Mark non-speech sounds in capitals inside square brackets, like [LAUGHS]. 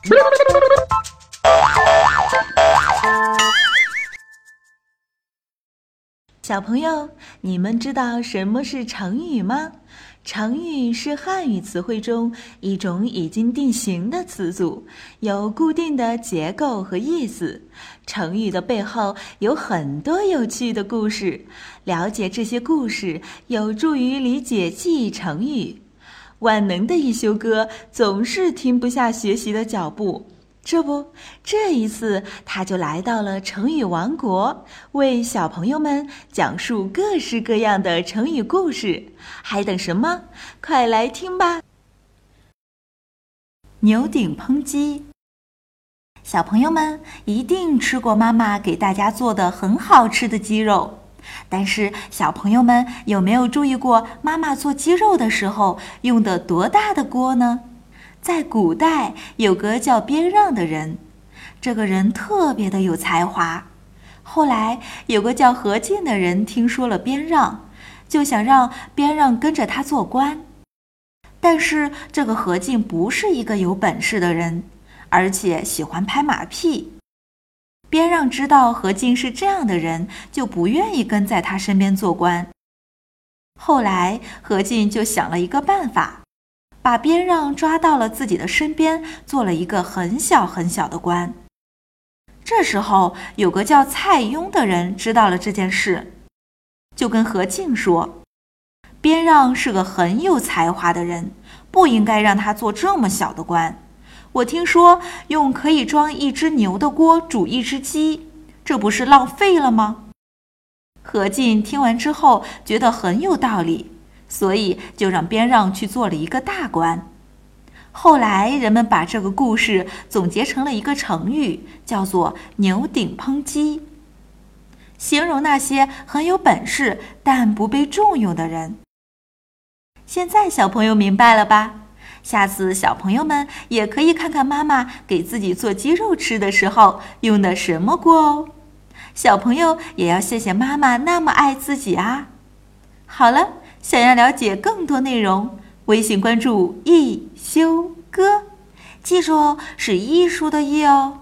[LAUGHS] 小朋友，你们知道什么是成语吗？成语是汉语词汇中一种已经定型的词组，有固定的结构和意思。成语的背后有很多有趣的故事，了解这些故事有助于理解记忆成语。万能的一休哥总是停不下学习的脚步。这不，这一次他就来到了成语王国，为小朋友们讲述各式各样的成语故事。还等什么？快来听吧！牛顶烹鸡，小朋友们一定吃过妈妈给大家做的很好吃的鸡肉。但是，小朋友们有没有注意过妈妈做鸡肉的时候用的多大的锅呢？在古代，有个叫边让的人，这个人特别的有才华。后来，有个叫何进的人听说了边让，就想让边让跟着他做官。但是，这个何进不是一个有本事的人，而且喜欢拍马屁。边让知道何进是这样的人，就不愿意跟在他身边做官。后来，何进就想了一个办法。把边让抓到了自己的身边，做了一个很小很小的官。这时候，有个叫蔡邕的人知道了这件事，就跟何进说：“边让是个很有才华的人，不应该让他做这么小的官。我听说用可以装一只牛的锅煮一只鸡，这不是浪费了吗？”何进听完之后，觉得很有道理。所以就让边让去做了一个大官。后来人们把这个故事总结成了一个成语，叫做“牛顶烹鸡”，形容那些很有本事但不被重用的人。现在小朋友明白了吧？下次小朋友们也可以看看妈妈给自己做鸡肉吃的时候用的什么锅哦。小朋友也要谢谢妈妈那么爱自己啊！好了。想要了解更多内容，微信关注一休哥，记住哦，是艺术的艺哦。